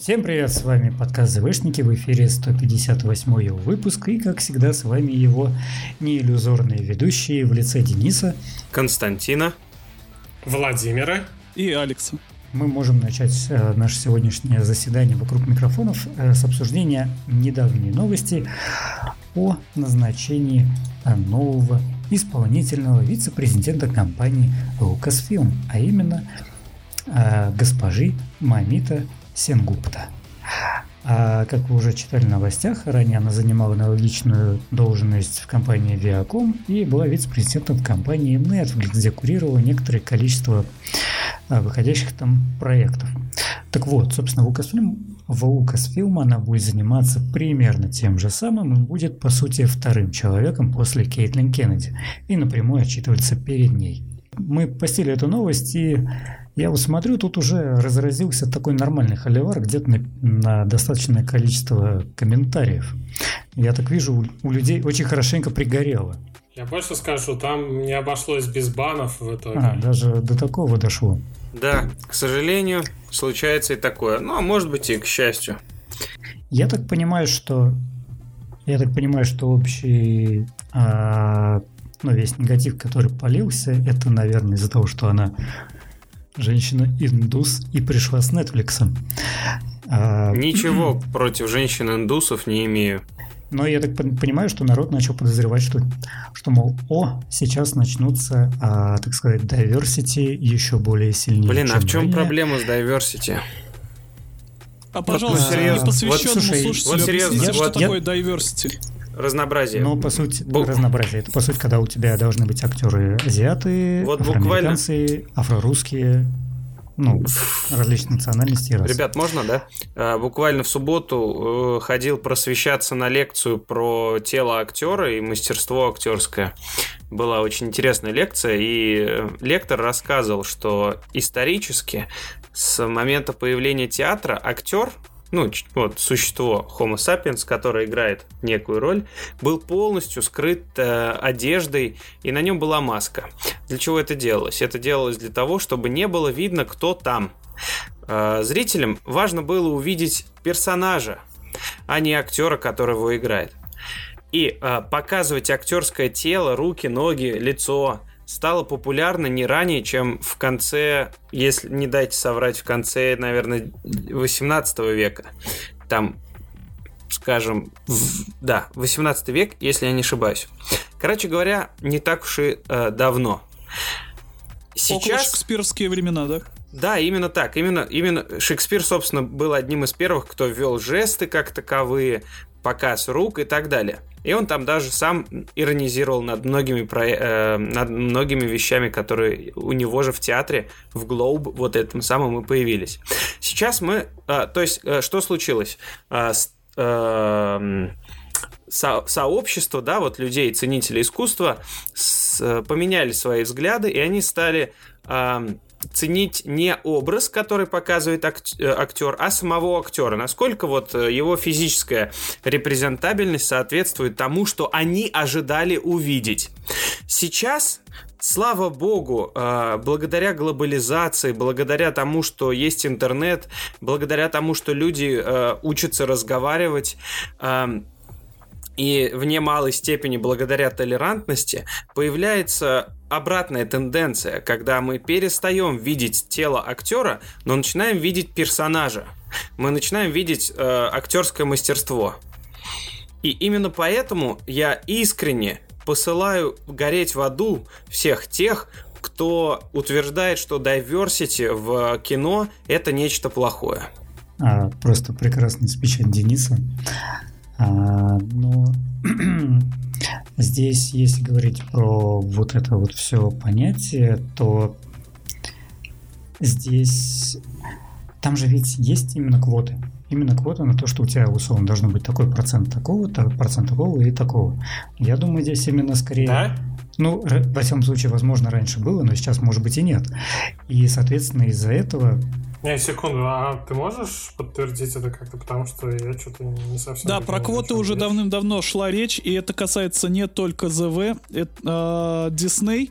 Всем привет, с вами подкаст ЗВшники, в эфире 158 его выпуск, и как всегда с вами его неиллюзорные ведущие в лице Дениса, Константина, Владимира и Алекса. Мы можем начать э, наше сегодняшнее заседание вокруг микрофонов э, с обсуждения недавней новости о назначении э, нового исполнительного вице-президента компании Lucasfilm, а именно э, госпожи Мамита Сенгупта. А как вы уже читали в новостях, ранее она занимала аналогичную должность в компании Viacom и была вице-президентом компании Netflix, где курировала некоторое количество а, выходящих там проектов. Так вот, собственно, Lucasfilm, в Lucasfilm она будет заниматься примерно тем же самым и будет, по сути, вторым человеком после Кейтлин Кеннеди и напрямую отчитываться перед ней. Мы постили эту новость и я вот смотрю, тут уже разразился такой нормальный холивар где-то на, на достаточное количество комментариев. Я так вижу, у, у людей очень хорошенько пригорело. Я больше скажу, там не обошлось без банов в итоге. А, даже до такого дошло. Да, к сожалению, случается и такое. Ну, а может быть и к счастью. Я так понимаю, что я так понимаю, что общий а, ну, весь негатив, который полился, это, наверное, из-за того, что она женщина-индус и пришла с Netflix. А, Ничего против женщин-индусов не имею. Но я так понимаю, что народ начал подозревать, что, что мол, о, сейчас начнутся, а, так сказать, diversity еще более сильнее. Блин, а в чем ранее. проблема с diversity? А, пожалуйста, вот, серьезно, непосвященному вот, слушай, слушателю вот серьезно, объясните, вот, что я, такое diversity разнообразие. Ну, по сути, Бу... разнообразие. Это, по сути, когда у тебя должны быть актеры азиаты, вот афроамериканцы, буквально... афрорусские, ну, различные национальности расы. Ребят, можно, да? А, буквально в субботу э, ходил просвещаться на лекцию про тело актера и мастерство актерское. Была очень интересная лекция, и э, лектор рассказывал, что исторически с момента появления театра актер ну, вот, существо Homo sapiens, которое играет некую роль, был полностью скрыт э, одеждой, и на нем была маска. Для чего это делалось? Это делалось для того, чтобы не было видно, кто там. Э, зрителям важно было увидеть персонажа, а не актера, который его играет. И э, показывать актерское тело, руки, ноги, лицо, стало популярно не ранее, чем в конце, если не дайте соврать, в конце, наверное, 18 века. Там, скажем, в, да, 18 век, если я не ошибаюсь. Короче говоря, не так уж и э, давно. Сейчас... Около шекспировские времена, да? Да, именно так. Именно, именно Шекспир, собственно, был одним из первых, кто ввел жесты как таковые, показ рук и так далее. И он там даже сам иронизировал над многими, про, э, над многими вещами, которые у него же в театре, в Globe, вот этом самым и появились. Сейчас мы... Э, то есть, э, что случилось? Э, э, со, сообщество, да, вот людей, ценителей искусства, с, э, поменяли свои взгляды, и они стали... Э, ценить не образ, который показывает э, актер, а самого актера. Насколько вот э, его физическая репрезентабельность соответствует тому, что они ожидали увидеть. Сейчас Слава богу, э, благодаря глобализации, благодаря тому, что есть интернет, благодаря тому, что люди учатся разговаривать, и в немалой степени благодаря толерантности появляется обратная тенденция, когда мы перестаем видеть тело актера, но начинаем видеть персонажа. Мы начинаем видеть э, актерское мастерство. И именно поэтому я искренне посылаю гореть в аду всех тех, кто утверждает, что diversity в кино это нечто плохое. А, просто прекрасный спич от Дениса. А, но здесь, если говорить про вот это вот все понятие, то здесь там же ведь есть именно квоты. Именно квота на то, что у тебя условно должно быть такой процент такого-то, процент такого и такого. Я думаю, здесь именно скорее... Да? Ну, во всяком случае, возможно, раньше было, но сейчас, может быть, и нет. И, соответственно, из-за этого не, секунду, а ты можешь подтвердить это как-то, потому что я что-то не совсем... Да, про квоты уже давным-давно шла речь, и это касается не только ЗВ, это, э, Disney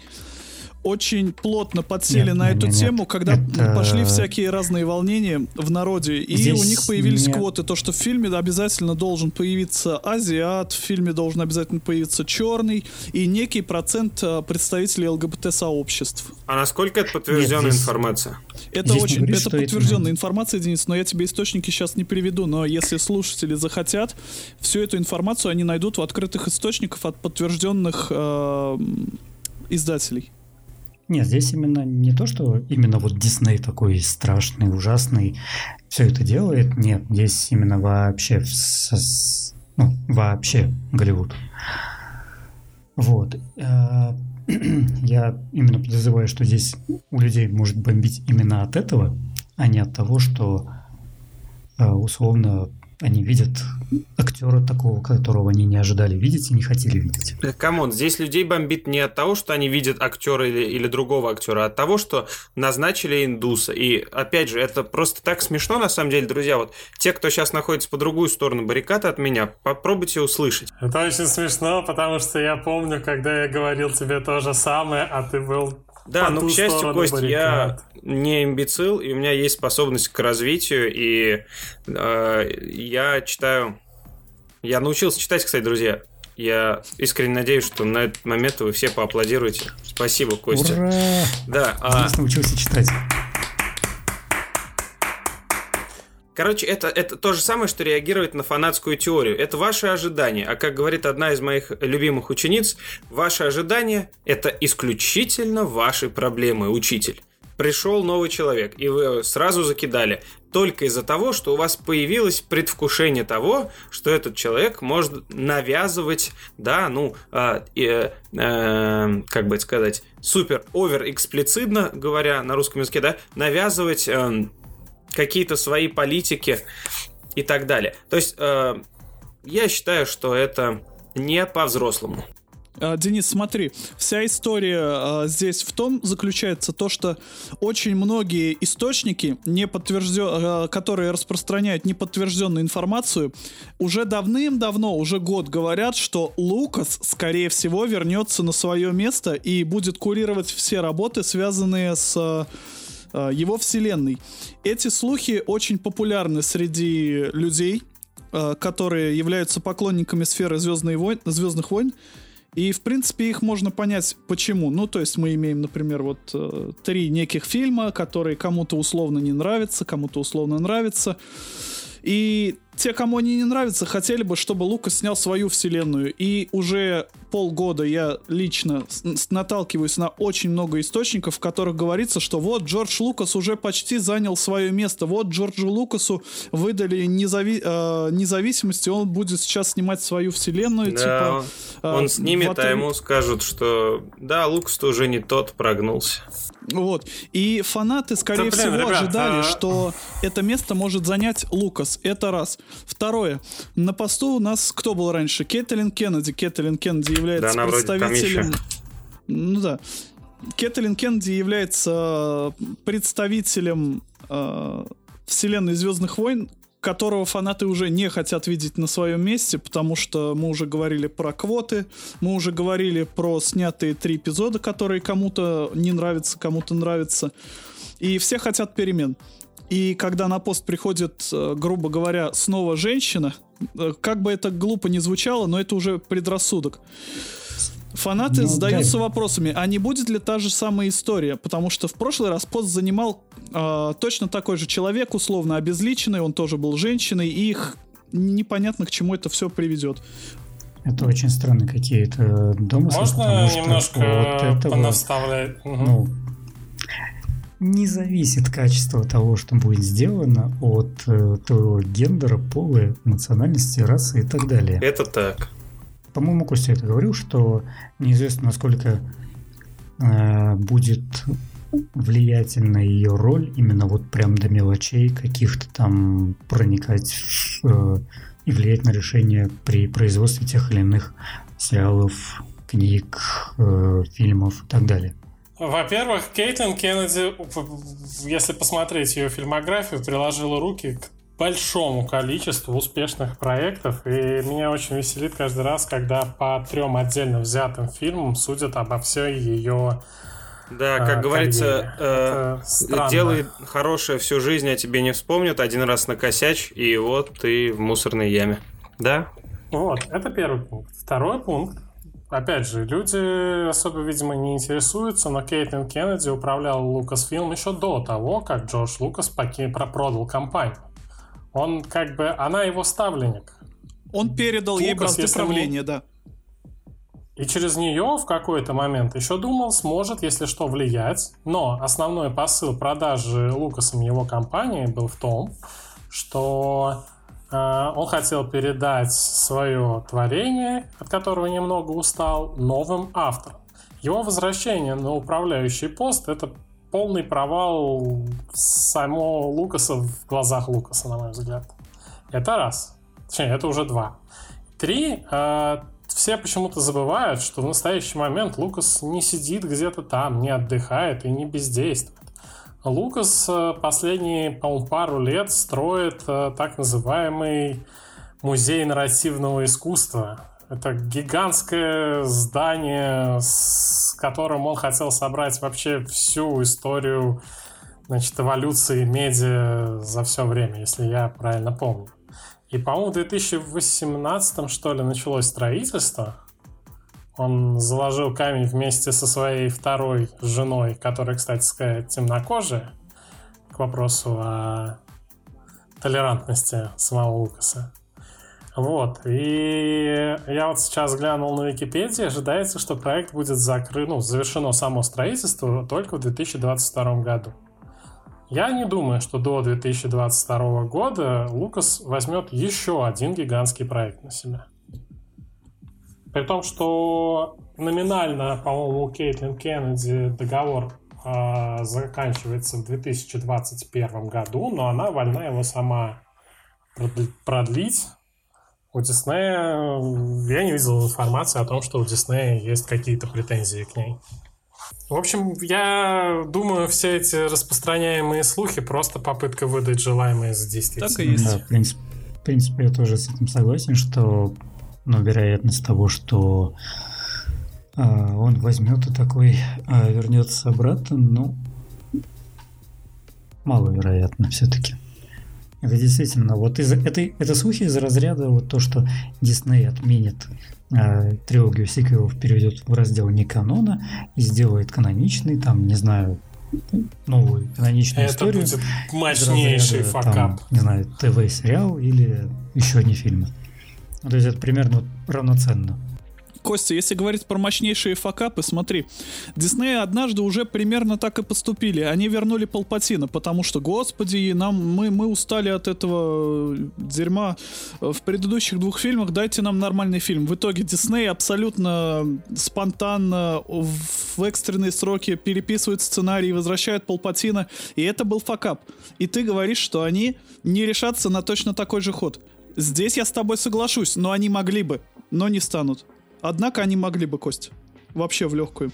очень плотно подсели нет, на нет, эту нет, тему, когда это... пошли всякие разные волнения в народе, и Здесь у них появились не... квоты, то, что в фильме обязательно должен появиться азиат, в фильме должен обязательно появиться черный и некий процент э, представителей ЛГБТ-сообществ. А насколько это подтвержденная здесь... информация? Это Здесь очень, говорит, это подтвержденная это... информация, Денис, но я тебе источники сейчас не приведу, но если слушатели захотят, всю эту информацию они найдут в открытых источниках от подтвержденных э, издателей. Нет, здесь именно не то, что именно вот Дисней такой страшный, ужасный, все это делает. Нет, здесь именно вообще, ну, вообще Голливуд. Вот. Я именно подозреваю, что здесь у людей может бомбить именно от этого, а не от того, что э, условно они видят актера такого, которого они не ожидали видеть и не хотели видеть. Come on, здесь людей бомбит не от того, что они видят актера или, или другого актера, а от того, что назначили индуса. И опять же, это просто так смешно на самом деле, друзья. Вот те, кто сейчас находится по другую сторону баррикады от меня, попробуйте услышать. Это очень смешно, потому что я помню, когда я говорил тебе то же самое, а ты был да, но, к счастью, Кость, я не имбецил, и у меня есть способность к развитию, и э, я читаю... Я научился читать, кстати, друзья. Я искренне надеюсь, что на этот момент вы все поаплодируете. Спасибо, Костя. Ура! Да, а... научился читать. Короче, это, это то же самое, что реагировать на фанатскую теорию. Это ваши ожидания. А как говорит одна из моих любимых учениц, ваши ожидания – это исключительно ваши проблемы, учитель. Пришел новый человек, и вы сразу закидали только из-за того, что у вас появилось предвкушение того, что этот человек может навязывать, да, ну, э, э, э, как бы сказать, супер овер эксплицитно говоря на русском языке, да, навязывать э, какие-то свои политики и так далее. То есть э, я считаю, что это не по-взрослому. А, Денис, смотри, вся история а, здесь в том заключается то, что очень многие источники, не подтвержден, а, которые распространяют неподтвержденную информацию, уже давным-давно, уже год говорят, что Лукас, скорее всего, вернется на свое место и будет курировать все работы, связанные с Э, его вселенной. Эти слухи очень популярны среди людей, э, которые являются поклонниками сферы войн, Звездных войн. И, в принципе, их можно понять, почему. Ну, то есть мы имеем, например, вот э, три неких фильма, которые кому-то условно не нравятся, кому-то условно нравятся. И те, кому они не нравятся, хотели бы, чтобы Лукас снял свою вселенную. И уже полгода я лично наталкиваюсь на очень много источников, в которых говорится, что вот Джордж Лукас уже почти занял свое место. Вот Джорджу Лукасу выдали незави э, независимость, и он будет сейчас снимать свою вселенную. Да, типа, э, он снимет, а ему скажут, что да, Лукас-то уже не тот прогнулся. Вот. И фанаты, скорее да, блин, всего, ребят, ожидали, а... что это место может занять Лукас. Это раз. Второе. На посту у нас кто был раньше? Кэтлин Кеннеди. Кэтлин Кеннеди является да, представителем... Ну да. Кэтлин Кеннеди является представителем э, вселенной Звездных войн, которого фанаты уже не хотят видеть на своем месте, потому что мы уже говорили про квоты, мы уже говорили про снятые три эпизода, которые кому-то не нравятся, кому-то нравятся. И все хотят перемен. И когда на пост приходит, э, грубо говоря, снова женщина, э, как бы это глупо не звучало, но это уже предрассудок. Фанаты ну, задаются да. вопросами, а не будет ли та же самая история? Потому что в прошлый раз пост занимал э, точно такой же человек, условно обезличенный, он тоже был женщиной, и их непонятно, к чему это все приведет. Это очень странные какие-то домыслы. Можно немножко вот этого, понаставлять? Угу. Ну, не зависит качество того, что будет сделано от э, твоего гендера, пола, национальности, расы и так далее. Это так. По-моему, Костя это говорил, что неизвестно, насколько э, будет влиятельна ее роль именно вот прям до мелочей каких-то там проникать в, э, и влиять на решение при производстве тех или иных сериалов, книг, э, фильмов и так далее. Во-первых, Кейтлин Кеннеди, если посмотреть ее фильмографию, приложила руки к большому количеству успешных проектов, и меня очень веселит каждый раз, когда по трем отдельно взятым фильмам судят обо всей ее Да, как а, говорится, э, странно. делай хорошее всю жизнь, а тебе не вспомнят, один раз накосячь, и вот ты в мусорной яме. Да? Вот, это первый пункт. Второй пункт. Опять же, люди особо, видимо, не интересуются, но Кейтлин Кеннеди управлял Лукасфилм еще до того, как Джордж Лукас поки- продал компанию. Он как бы, она его ставленник. Он передал ей Лукас, бразды если правления, да. И через нее в какой-то момент еще думал, сможет, если что, влиять. Но основной посыл продажи Лукасом его компании был в том, что он хотел передать свое творение, от которого немного устал, новым авторам. Его возвращение на управляющий пост это полный провал само Лукаса в глазах Лукаса, на мой взгляд. Это раз. Точнее, это уже два. Три. э, все почему-то забывают, что в настоящий момент Лукас не сидит где-то там, не отдыхает и не бездействует. Лукас э, последние, по-моему, пару лет строит э, так называемый музей нарративного искусства. Это гигантское здание, с которым он хотел собрать вообще всю историю значит, эволюции медиа за все время, если я правильно помню. И, по-моему, в 2018 что ли, началось строительство. Он заложил камень вместе со своей второй женой, которая, кстати сказать, темнокожая, к вопросу о толерантности самого Лукаса. Вот, и я вот сейчас глянул на Википедии, ожидается, что проект будет закрыт, ну, завершено само строительство только в 2022 году. Я не думаю, что до 2022 года Лукас возьмет еще один гигантский проект на себя. При том, что номинально, по-моему, у Кейтлин Кеннеди договор э, заканчивается в 2021 году, но она вольна его сама продли- продлить. У Диснея я не видел информации о том, что у Диснея есть какие-то претензии к ней. В общем, я думаю, все эти распространяемые слухи просто попытка выдать желаемое за действительное. Так и есть. Да, в принципе, в принципе, я тоже с этим согласен, что ну, вероятность того, что а, он возьмет и такой а, вернется обратно, ну, маловероятно все-таки. Это действительно, вот из это, это слухи из разряда вот то, что Дисней отменит э, трилогию сиквелов, переведет в раздел не канона и сделает каноничный, там, не знаю, новую каноничную Это историю. будет из мощнейший разряда, факап. там, не знаю, ТВ-сериал или еще не фильмы. Ну, то есть это примерно равноценно. Костя, если говорить про мощнейшие факапы, смотри, Дисней однажды уже примерно так и поступили. Они вернули Палпатина, потому что, господи, нам, мы, мы устали от этого дерьма в предыдущих двух фильмах, дайте нам нормальный фильм. В итоге Дисней абсолютно спонтанно в экстренные сроки переписывает сценарий и возвращает Палпатина, и это был факап. И ты говоришь, что они не решатся на точно такой же ход. Здесь я с тобой соглашусь, но они могли бы, но не станут. Однако они могли бы, Кость. Вообще в легкую.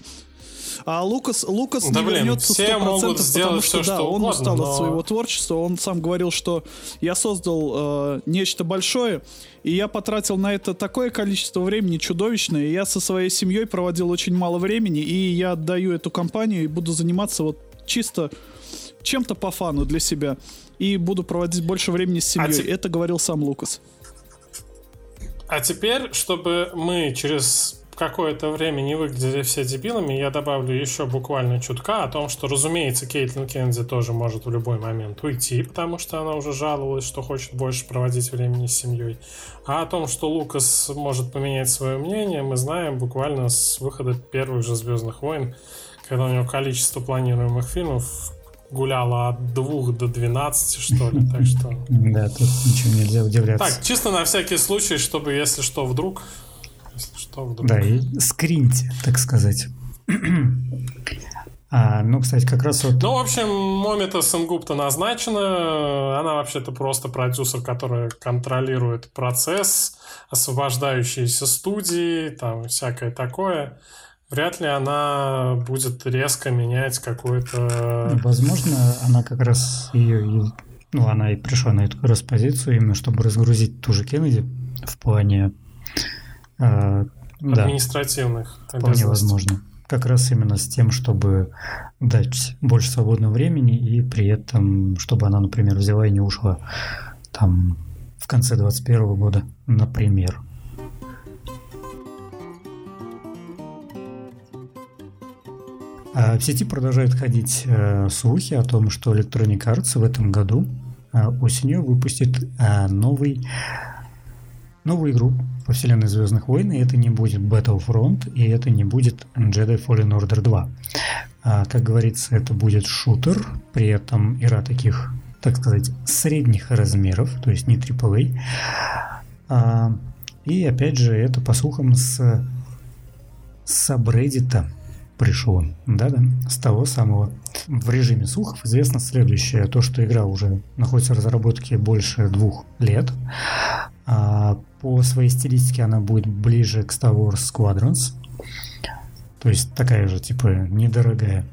А Лукас, Лукас Да, не блин, вернется все 100%, могут потому что, всё, да, что он угодно, устал но- от своего творчества. Он сам говорил, что я создал э, нечто большое, и я потратил на это такое количество времени чудовищное, я со своей семьей проводил очень мало времени, и я отдаю эту компанию и буду заниматься вот чисто чем-то по фану для себя. И буду проводить больше времени с семьей. те- Это говорил сам Лукас. А теперь, чтобы мы через какое-то время не выглядели все дебилами, я добавлю еще буквально чутка о том, что, разумеется, Кейтлин Кеннеди тоже может в любой момент уйти, потому что она уже жаловалась, что хочет больше проводить времени с семьей. А о том, что Лукас может поменять свое мнение, мы знаем буквально с выхода первых же «Звездных войн», когда у него количество планируемых фильмов гуляло от двух до 12, что ли, так что... Да, тут ничего нельзя удивляться. Так, чисто на всякий случай, чтобы, если что, вдруг... Если что, вдруг... Да, и скриньте, так сказать. А, ну, кстати, как раз вот... Ну, в общем, Момита Сенгупта назначена. Она вообще-то просто продюсер, который контролирует процесс, освобождающиеся студии, там всякое такое. Вряд ли она будет резко менять какой-то... Возможно, она как раз ее... Ну, она и пришла на эту как раз позицию именно, чтобы разгрузить ту же Кеннеди в плане... э, да, административных вполне обязанностей. возможно. как раз именно с тем, чтобы дать больше свободного времени и при этом, чтобы она, например, взяла и не ушла там в конце 2021 года, например. В сети продолжают ходить э, слухи о том, что Electronic Arts в этом году э, осенью выпустит э, новый новую игру по вселенной Звездных войн, и это не будет Battlefront, и это не будет Jedi Fallen Order 2. А, как говорится, это будет шутер, при этом игра таких, так сказать, средних размеров, то есть не AAA. А, и опять же, это по слухам с сабреддита пришел. Да-да, с того самого. В режиме слухов известно следующее. То, что игра уже находится в разработке больше двух лет. А по своей стилистике она будет ближе к Star Wars Squadrons. То есть такая же, типа, недорогая.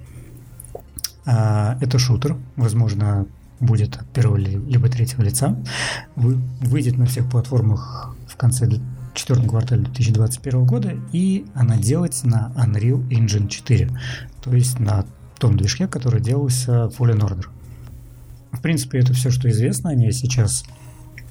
А, это шутер. Возможно, будет от первого либо третьего лица. Вы, выйдет на всех платформах в конце четвертом квартале 2021 года, и она делается на Unreal Engine 4, то есть на том движке, который делался Fallen Order. В принципе, это все, что известно о ней сейчас.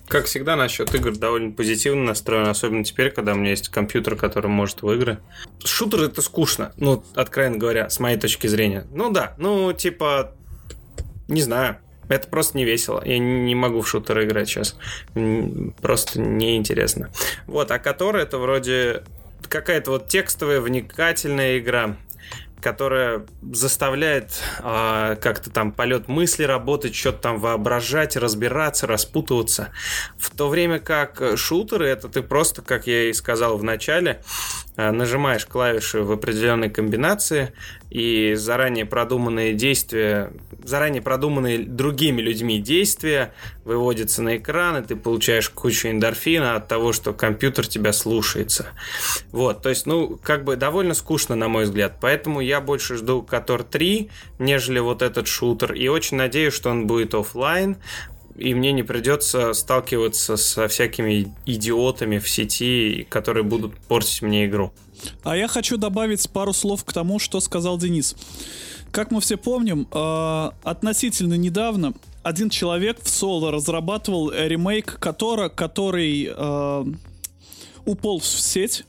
Как всегда, насчет игр довольно позитивно настроен, особенно теперь, когда у меня есть компьютер, который может в игры. Шутер это скучно, ну, откровенно говоря, с моей точки зрения. Ну да, ну, типа, не знаю, это просто не весело. Я не могу в шутеры играть сейчас. Просто неинтересно. Вот, а который это вроде какая-то вот текстовая, вникательная игра которая заставляет э, как-то там полет мысли работать, что-то там воображать, разбираться, распутываться. В то время как шутеры, это ты просто, как я и сказал в начале, э, нажимаешь клавиши в определенной комбинации, и заранее продуманные действия, заранее продуманные другими людьми действия выводятся на экран, и ты получаешь кучу эндорфина от того, что компьютер тебя слушается. Вот, то есть, ну, как бы довольно скучно, на мой взгляд. Поэтому я больше жду Котор 3, нежели вот этот шутер, и очень надеюсь, что он будет офлайн, и мне не придется сталкиваться со всякими идиотами в сети, которые будут портить мне игру. А я хочу добавить пару слов к тому, что сказал Денис. Как мы все помним, э, относительно недавно один человек в соло разрабатывал ремейк Котора, который э, уполз в сеть.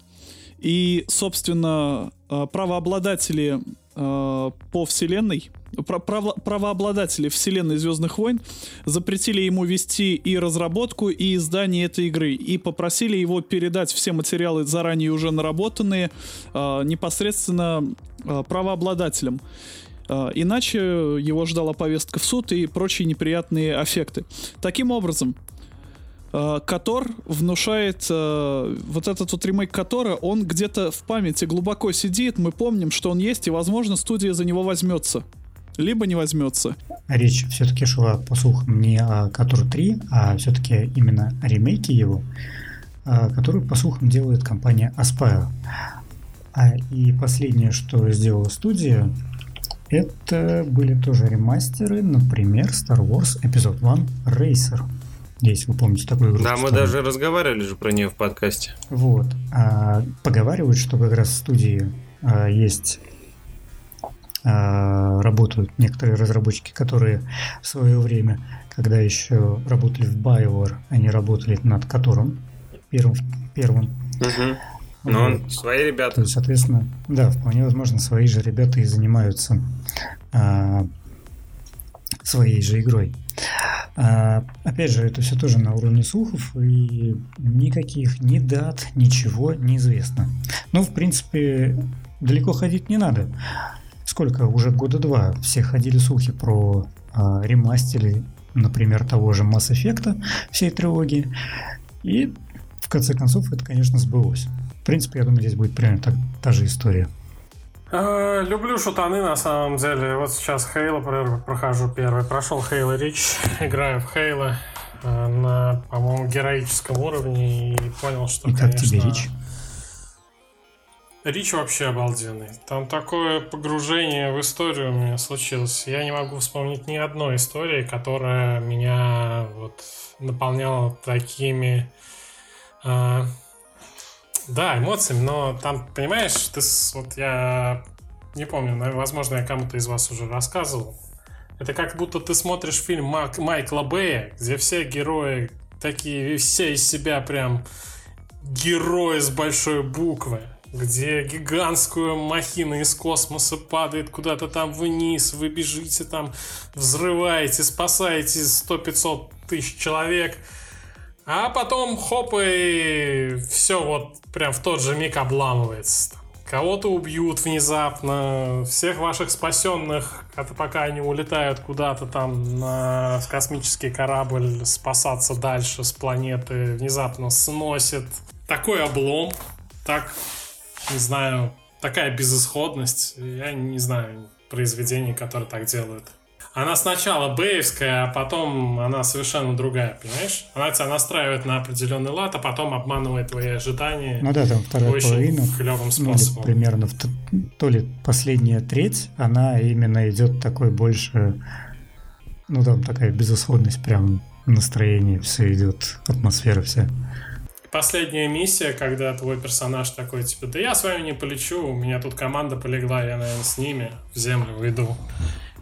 И, собственно, э, правообладатели по вселенной право, правообладатели вселенной Звездных войн запретили ему вести и разработку, и издание этой игры, и попросили его передать все материалы, заранее уже наработанные, э, непосредственно э, правообладателям. Э, иначе его ждала повестка в суд и прочие неприятные аффекты. Таким образом, Котор внушает э, вот этот вот ремейк Котора, он где-то в памяти глубоко сидит, мы помним, что он есть, и, возможно, студия за него возьмется либо не возьмется. Речь все-таки шла, по слухам, не о Котор 3, а все-таки именно о ремейке его, а, который, по слухам, делает компания Aspire. А, и последнее, что сделала студия, это были тоже ремастеры, например, Star Wars Episode 1 Racer. Если вы помните такую игру. Да, мы даже разговаривали же про нее в подкасте. Вот. А, поговаривают, что как раз в студии а, есть а, работают некоторые разработчики, которые в свое время, когда еще работали в BioWare, они работали над которым первым. первым. Угу. Но вот. он свои ребята. То есть, соответственно, да, вполне возможно, свои же ребята и занимаются а, своей же игрой. А, опять же, это все тоже на уровне слухов, и никаких ни дат, ничего не известно. Но, в принципе, далеко ходить не надо сколько, уже года два все ходили слухи про э, ремастеры, например, того же Mass Effect всей трилогии. И в конце концов это, конечно, сбылось. В принципе, я думаю, здесь будет примерно так, та же история. А, люблю шутаны на самом деле. Вот сейчас Хейла прохожу первый. Прошел Хейла Рич. Играю в Хейла на, по-моему, героическом уровне и понял, что, и как конечно... тебе Рич? Рич вообще обалденный. Там такое погружение в историю у меня случилось. Я не могу вспомнить ни одной истории, которая меня вот наполняла такими... Э, да, эмоциями, но там, понимаешь, ты, вот я не помню, возможно, я кому-то из вас уже рассказывал. Это как будто ты смотришь фильм Мак, Майкла Бэя, где все герои такие, все из себя прям герои с большой буквы, где гигантскую махина из космоса падает куда-то там вниз, вы бежите там, взрываете, спасаете 100-500 тысяч человек, а потом хоп и все вот прям в тот же миг обламывается. Кого-то убьют внезапно, всех ваших спасенных, пока они улетают куда-то там на космический корабль спасаться дальше с планеты, внезапно сносит. Такой облом, так, не знаю, такая безысходность. Я не знаю произведений, которые так делают. Она сначала беевская, а потом она совершенно другая, понимаешь? Она тебя настраивает на определенный лад, а потом обманывает твои ожидания. Ну да, там вторая очень половина, клевым ну, способом. примерно в то ли последняя треть, она именно идет такой больше, ну там такая безысходность, прям настроение все идет, атмосфера вся. Последняя миссия, когда твой персонаж такой, типа, да я с вами не полечу, у меня тут команда полегла, я, наверное, с ними в землю выйду.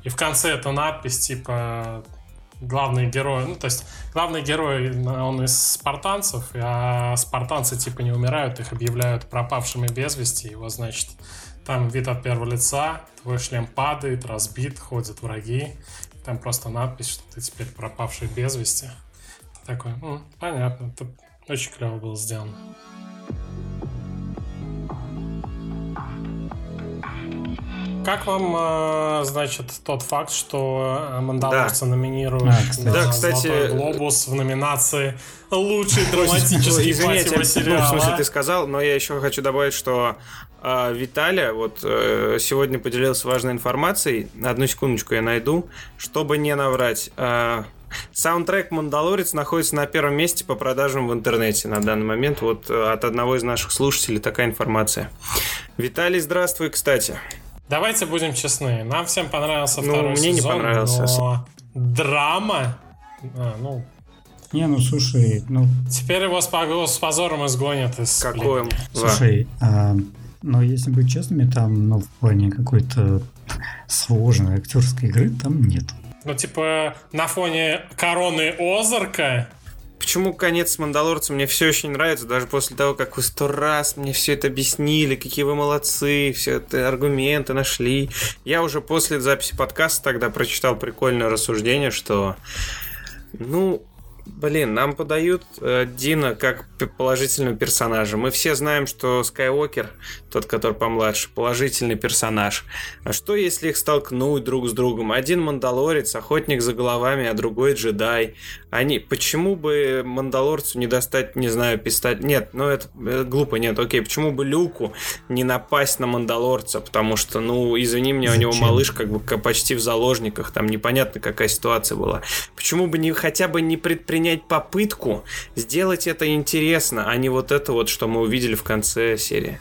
И в конце эта надпись, типа, главный герой, ну, то есть, главный герой, он из спартанцев, а спартанцы, типа, не умирают, их объявляют пропавшими без вести, его, значит, там вид от первого лица, твой шлем падает, разбит, ходят враги, там просто надпись, что ты теперь пропавший без вести. Такой, «М, понятно, это очень клево было сделано. Как вам, э, значит, тот факт, что э, Мандалорца номинируют А, кстати. на Да, кстати, Золотой глобус в номинации «Лучший драматический Извините, ну, в сериал»? смысле ты сказал, но я еще хочу добавить, что э, Виталия вот э, сегодня поделился важной информацией. Одну секундочку я найду, чтобы не наврать. Э, Саундтрек «Мандалорец» находится на первом месте по продажам в интернете на данный момент. Вот э, от одного из наших слушателей такая информация. Виталий, здравствуй, кстати. Давайте будем честны. Нам всем понравился Ну, второй мне не сезон, понравился. но драма... а, ну, Не, ну слушай, ну теперь его с, с позором изгонят из Какой? Слушай, а, но если быть честными, там, ну, в плане какой-то сложной актерской игры там нет. Ну, типа, на фоне короны Озарка Почему конец с Мандалорцем мне все очень нравится, даже после того, как вы сто раз мне все это объяснили, какие вы молодцы, все это аргументы нашли. Я уже после записи подкаста тогда прочитал прикольное рассуждение, что, ну, Блин, нам подают э, Дина как положительного персонажа. Мы все знаем, что Скайуокер, тот, который помладше, положительный персонаж. А что, если их столкнуть друг с другом? Один мандалорец, охотник за головами, а другой джедай. Они... Почему бы мандалорцу не достать, не знаю, пистолет? Нет, ну это, это глупо, нет, окей. Почему бы Люку не напасть на мандалорца? Потому что, ну, извини меня, у него Зачем? малыш как бы почти в заложниках, там непонятно, какая ситуация была. Почему бы не хотя бы не предпринять попытку сделать это интересно, а не вот это вот, что мы увидели в конце серии?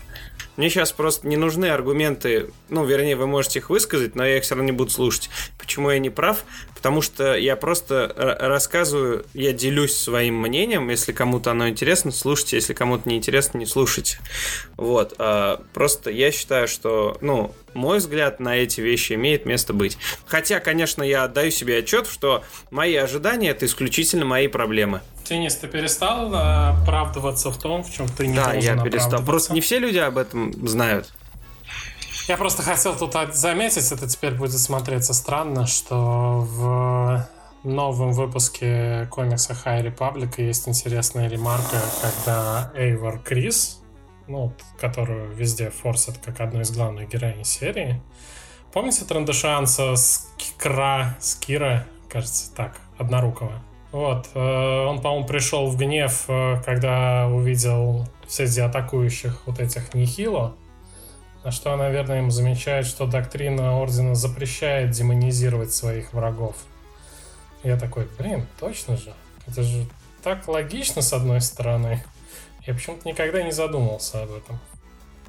Мне сейчас просто не нужны аргументы, ну, вернее, вы можете их высказать, но я их все равно не буду слушать. Почему я не прав? Потому что я просто р- рассказываю, я делюсь своим мнением, если кому-то оно интересно, слушайте, если кому-то не интересно, не слушайте. Вот, а, просто я считаю, что, ну, мой взгляд на эти вещи имеет место быть. Хотя, конечно, я отдаю себе отчет, что мои ожидания это исключительно мои проблемы. Денис, ты перестал оправдываться в том, в чем ты не да, я перестал. Просто не все люди об этом знают. Я просто хотел тут заметить, это теперь будет смотреться странно, что в новом выпуске комикса High Republic есть интересная ремарка, когда Эйвор Крис, ну, которую везде форсят как одну из главных героинь серии, помните Трандашанса Скра, Скира, кажется, так, однорукого? Вот, э, он, по-моему, пришел в гнев, э, когда увидел среди атакующих вот этих Нихило, на что, наверное, ему замечает, что доктрина Ордена запрещает демонизировать своих врагов. Я такой, блин, точно же. Это же так логично, с одной стороны. Я почему-то никогда не задумывался об этом.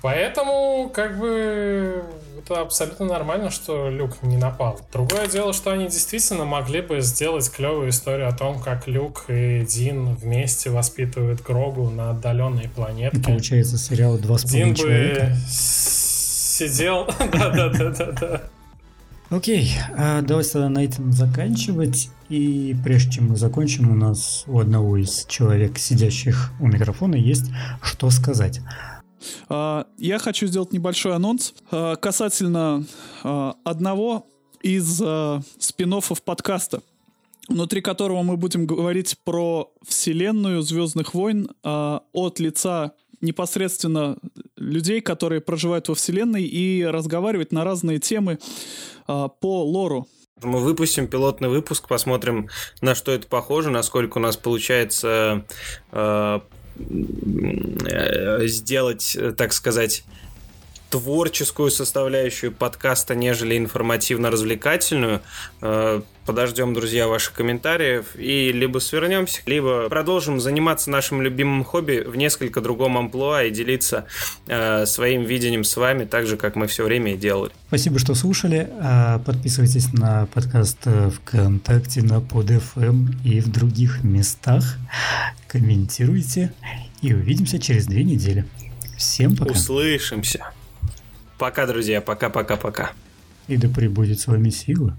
Поэтому, как бы, это абсолютно нормально, что Люк не напал. Другое дело, что они действительно могли бы сделать клевую историю о том, как Люк и Дин вместе воспитывают Грогу на отдаленной И планетке. получается сериал «Два с Дин человека». бы сидел. Да-да-да-да-да. Окей, а давайте тогда на этом заканчивать. И прежде чем мы закончим, у нас у одного из человек, сидящих у микрофона, есть что сказать. А, я хочу сделать небольшой анонс а, касательно а, одного из спин подкаста, внутри которого мы будем говорить про вселенную Звездных войн от лица непосредственно людей, которые проживают во вселенной, и разговаривать на разные темы по лору. Мы выпустим пилотный выпуск, посмотрим, на что это похоже, насколько у нас получается Э, сделать, э, так сказать, творческую составляющую подкаста, нежели информативно-развлекательную. Э, подождем, друзья, ваших комментариев и либо свернемся, либо продолжим заниматься нашим любимым хобби в несколько другом амплуа и делиться э, своим видением с вами, так же, как мы все время и делали. Спасибо, что слушали. Подписывайтесь на подкаст ВКонтакте, на PodFM и в других местах. Комментируйте и увидимся через две недели. Всем пока. Услышимся. Пока, друзья. Пока-пока-пока. И да пребудет с вами сила.